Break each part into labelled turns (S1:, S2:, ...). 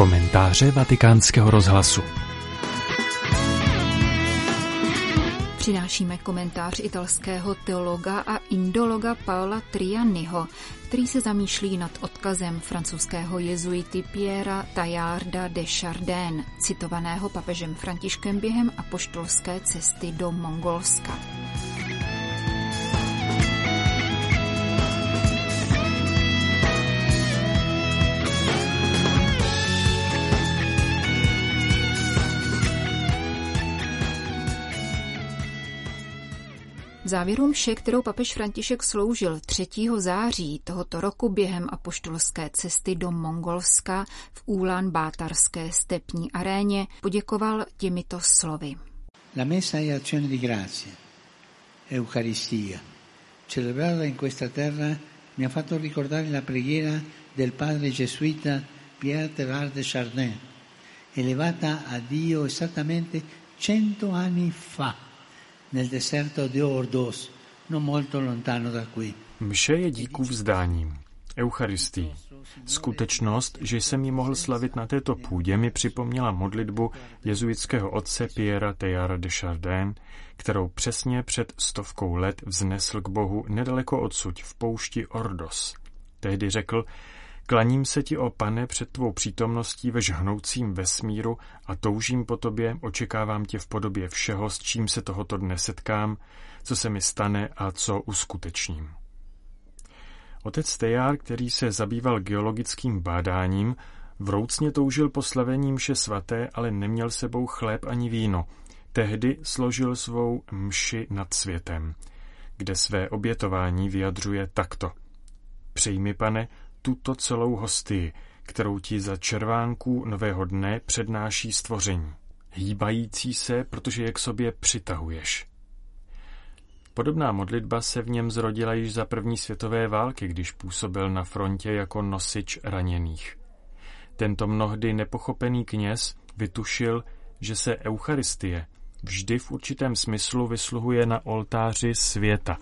S1: Komentáře vatikánského rozhlasu
S2: Přinášíme komentář italského teologa a indologa Paola Trianiho, který se zamýšlí nad odkazem francouzského jezuity Piera Taillarda de Chardin, citovaného papežem Františkem během apoštolské cesty do Mongolska. Závěru mše, kterou papež František sloužil 3. září tohoto roku během apoštolské cesty do Mongolska v Úlan Bátarské stepní aréně, poděkoval těmito slovy.
S3: La messa è azione di grazia, Eucaristia. Celebrarla in questa terra mi ha fatto ricordare la preghiera del padre gesuita Pierre Terard de Chardin, elevata a Dio esattamente cento anni fa nel deserto di Ordos, non molto lontano da qui.
S1: Mše je díků vzdáním, Eucharistii. Skutečnost, že jsem ji mohl slavit na této půdě, mi připomněla modlitbu jezuitského otce Piera Tejara de Chardin, kterou přesně před stovkou let vznesl k Bohu nedaleko odsud v poušti Ordos. Tehdy řekl, Klaním se ti, o pane, před tvou přítomností ve žhnoucím vesmíru a toužím po tobě, očekávám tě v podobě všeho, s čím se tohoto dne setkám, co se mi stane a co uskutečním. Otec Tejar, který se zabýval geologickým bádáním, vroucně toužil po slavení mše svaté, ale neměl sebou chléb ani víno. Tehdy složil svou mši nad světem, kde své obětování vyjadřuje takto. Přijmi, pane, tuto celou hostii, kterou ti za červánků nového dne přednáší stvoření. Hýbající se, protože je k sobě přitahuješ. Podobná modlitba se v něm zrodila již za první světové války, když působil na frontě jako nosič raněných. Tento mnohdy nepochopený kněz vytušil, že se Eucharistie vždy v určitém smyslu vysluhuje na oltáři světa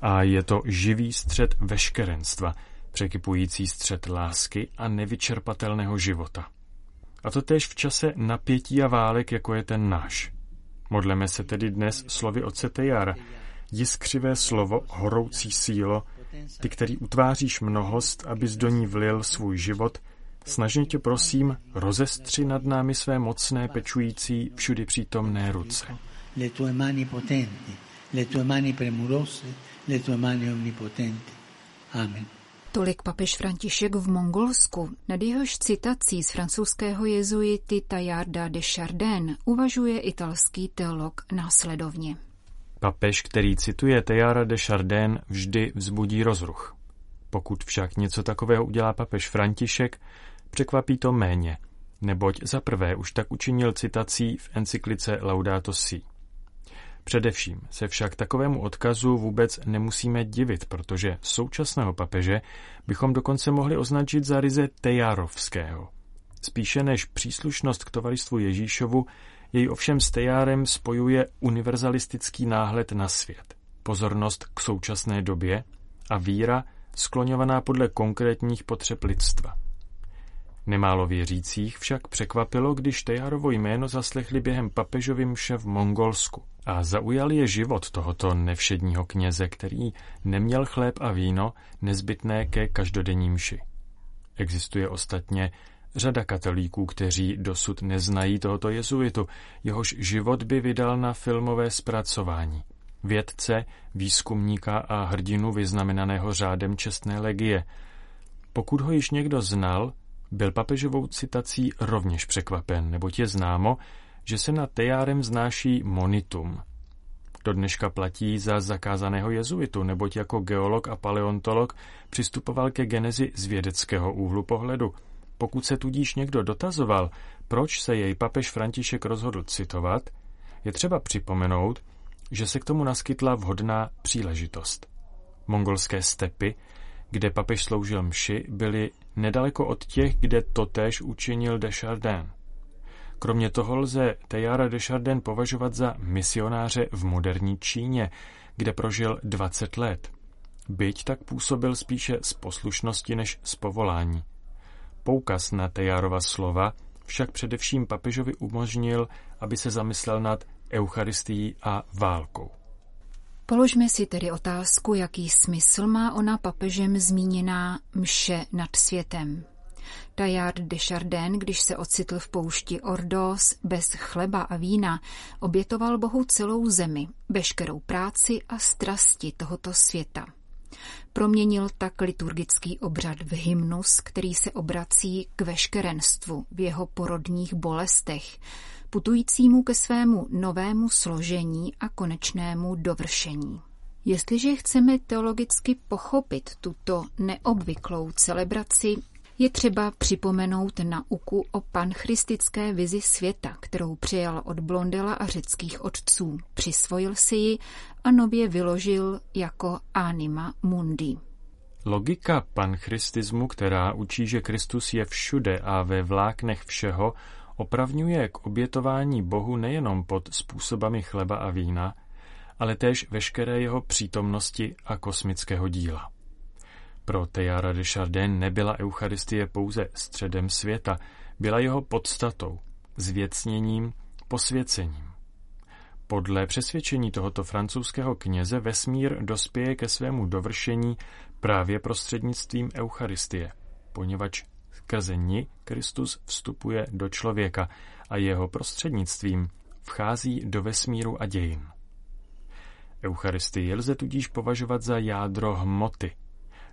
S1: a je to živý střed veškerenstva, překypující střed lásky a nevyčerpatelného života. A to též v čase napětí a válek, jako je ten náš. Modleme se tedy dnes slovy otce Tejara, jiskřivé slovo, horoucí sílo, ty, který utváříš mnohost, abys do ní vlil svůj život, snažně tě prosím, rozestři nad námi své mocné, pečující, všudy přítomné ruce. Le tue mani potenti, le tue mani premurose, le tue mani
S2: omnipotenti. Amen. Tolik papež František v Mongolsku. Nad jehož citací z francouzského jezuity Tajarda de Chardin uvažuje italský teolog následovně.
S1: Papež, který cituje Tejara de Chardin, vždy vzbudí rozruch. Pokud však něco takového udělá papež František, překvapí to méně, neboť za prvé už tak učinil citací v encyklice Laudato Si. Především se však takovému odkazu vůbec nemusíme divit, protože současného papeže bychom dokonce mohli označit za ryze tejárovského. Spíše než příslušnost k tovaristvu Ježíšovu, jej ovšem s tejárem spojuje univerzalistický náhled na svět, pozornost k současné době a víra skloňovaná podle konkrétních potřeb lidstva. Nemálo věřících však překvapilo, když Tejarovo jméno zaslechli během papežovy mše v Mongolsku a zaujal je život tohoto nevšedního kněze, který neměl chléb a víno nezbytné ke každodenní mši. Existuje ostatně řada katolíků, kteří dosud neznají tohoto jezuitu, jehož život by vydal na filmové zpracování. Vědce, výzkumníka a hrdinu vyznamenaného řádem čestné legie. Pokud ho již někdo znal, byl papežovou citací rovněž překvapen, neboť je známo, že se nad tejárem znáší monitum. Do dneška platí za zakázaného jezuitu, neboť jako geolog a paleontolog přistupoval ke genezi z vědeckého úhlu pohledu. Pokud se tudíž někdo dotazoval, proč se jej papež František rozhodl citovat, je třeba připomenout, že se k tomu naskytla vhodná příležitost. Mongolské stepy kde papež sloužil mši, byly nedaleko od těch, kde totéž učinil Chardin. Kromě toho lze Tejara Chardin považovat za misionáře v moderní Číně, kde prožil 20 let. Byť tak působil spíše z poslušnosti než z povolání. Poukaz na Tejárova slova však především papežovi umožnil, aby se zamyslel nad Eucharistií a válkou.
S2: Položme si tedy otázku, jaký smysl má ona papežem zmíněná mše nad světem. Taillard de Chardin, když se ocitl v poušti Ordos bez chleba a vína, obětoval Bohu celou zemi, veškerou práci a strasti tohoto světa. Proměnil tak liturgický obřad v hymnus, který se obrací k veškerenstvu v jeho porodních bolestech, putujícímu ke svému novému složení a konečnému dovršení. Jestliže chceme teologicky pochopit tuto neobvyklou celebraci, je třeba připomenout nauku o panchristické vizi světa, kterou přijal od Blondela a řeckých otců, přisvojil si ji a nově vyložil jako anima mundi.
S1: Logika panchristismu, která učí, že Kristus je všude a ve vláknech všeho, opravňuje k obětování Bohu nejenom pod způsobami chleba a vína, ale též veškeré jeho přítomnosti a kosmického díla. Pro Tejara de Chardin nebyla Eucharistie pouze středem světa, byla jeho podstatou, zvěcněním, posvěcením. Podle přesvědčení tohoto francouzského kněze vesmír dospěje ke svému dovršení právě prostřednictvím Eucharistie, poněvadž skrze ní Kristus vstupuje do člověka a jeho prostřednictvím vchází do vesmíru a dějin. Eucharistii lze tudíž považovat za jádro hmoty,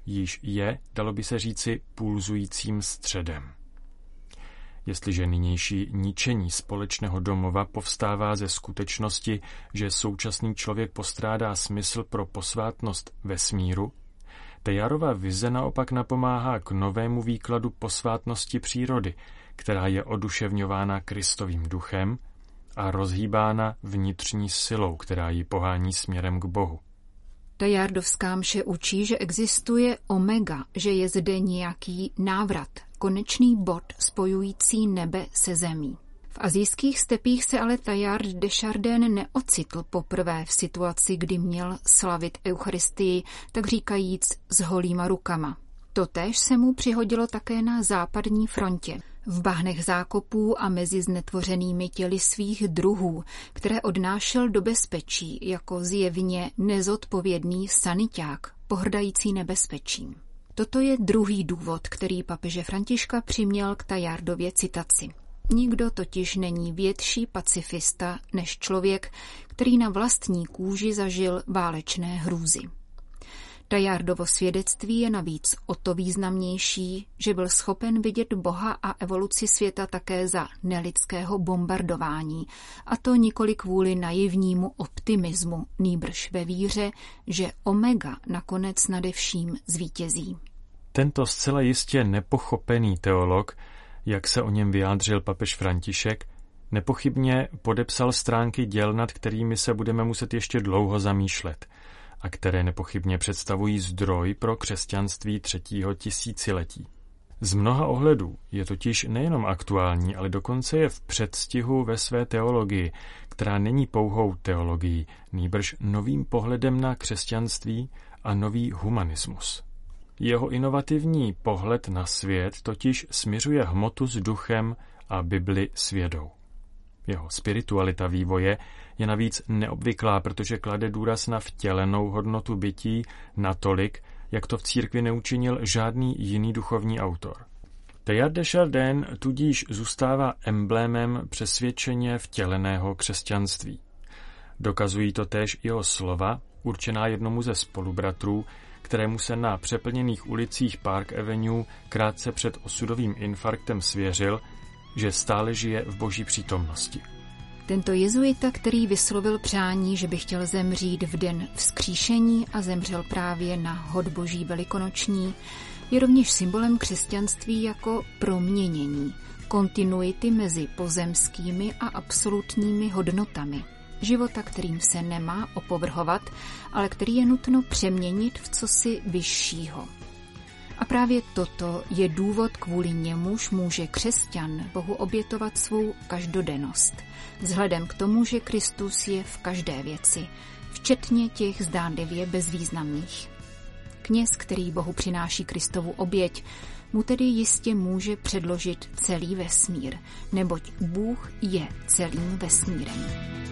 S1: již je, dalo by se říci, pulzujícím středem. Jestliže nynější ničení společného domova povstává ze skutečnosti, že současný člověk postrádá smysl pro posvátnost vesmíru, Tejarova vize naopak napomáhá k novému výkladu posvátnosti přírody, která je oduševňována Kristovým duchem a rozhýbána vnitřní silou, která ji pohání směrem k Bohu.
S2: Tajardovská mše učí, že existuje omega, že je zde nějaký návrat, konečný bod spojující nebe se zemí. V azijských stepích se ale Tajard de Chardin neocitl poprvé v situaci, kdy měl slavit Eucharistii, tak říkajíc s holýma rukama. Totéž se mu přihodilo také na západní frontě v bahnech zákopů a mezi znetvořenými těly svých druhů, které odnášel do bezpečí jako zjevně nezodpovědný saniták, pohrdající nebezpečím. Toto je druhý důvod, který papeže Františka přiměl k Tajardově citaci. Nikdo totiž není větší pacifista než člověk, který na vlastní kůži zažil válečné hrůzy. Tajardovo svědectví je navíc o to významnější, že byl schopen vidět Boha a evoluci světa také za nelidského bombardování, a to nikoli kvůli naivnímu optimismu, nýbrž ve víře, že Omega nakonec nade vším zvítězí.
S1: Tento zcela jistě nepochopený teolog, jak se o něm vyjádřil papež František, nepochybně podepsal stránky děl, nad kterými se budeme muset ještě dlouho zamýšlet – a které nepochybně představují zdroj pro křesťanství třetího tisíciletí. Z mnoha ohledů je totiž nejenom aktuální, ale dokonce je v předstihu ve své teologii, která není pouhou teologií, nýbrž novým pohledem na křesťanství a nový humanismus. Jeho inovativní pohled na svět totiž směřuje hmotu s duchem a Bibli s vědou. Jeho spiritualita vývoje je navíc neobvyklá, protože klade důraz na vtělenou hodnotu bytí natolik, jak to v církvi neučinil žádný jiný duchovní autor. Teilhard de Chardin tudíž zůstává emblémem přesvědčeně vtěleného křesťanství. Dokazují to též jeho slova, určená jednomu ze spolubratrů, kterému se na přeplněných ulicích Park Avenue krátce před osudovým infarktem svěřil, že stále žije v boží přítomnosti.
S2: Tento jezuita, který vyslovil přání, že by chtěl zemřít v den vzkříšení a zemřel právě na hod boží velikonoční, je rovněž symbolem křesťanství jako proměnění, kontinuity mezi pozemskými a absolutními hodnotami. Života, kterým se nemá opovrhovat, ale který je nutno přeměnit v cosi vyššího. A právě toto je důvod, kvůli němuž může křesťan Bohu obětovat svou každodennost, vzhledem k tomu, že Kristus je v každé věci, včetně těch zdánlivě bezvýznamných. Kněz, který Bohu přináší Kristovu oběť, mu tedy jistě může předložit celý vesmír, neboť Bůh je celým vesmírem.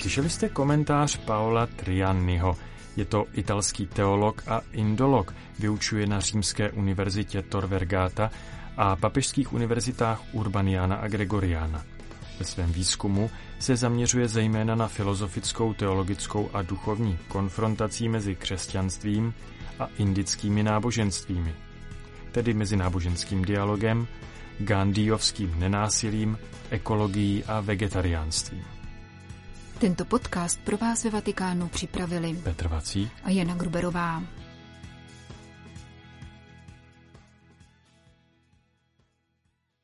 S1: Slyšeli jste komentář Paola Trianniho. Je to italský teolog a indolog, vyučuje na Římské univerzitě Tor Vergata a papežských univerzitách Urbaniana a Gregoriana. Ve svém výzkumu se zaměřuje zejména na filozofickou, teologickou a duchovní konfrontací mezi křesťanstvím a indickými náboženstvími, tedy mezi náboženským dialogem, gandhiovským nenásilím, ekologií a vegetariánstvím.
S2: Tento podcast pro vás ve Vatikánu připravili
S1: Petr Vací
S2: a Jana Gruberová.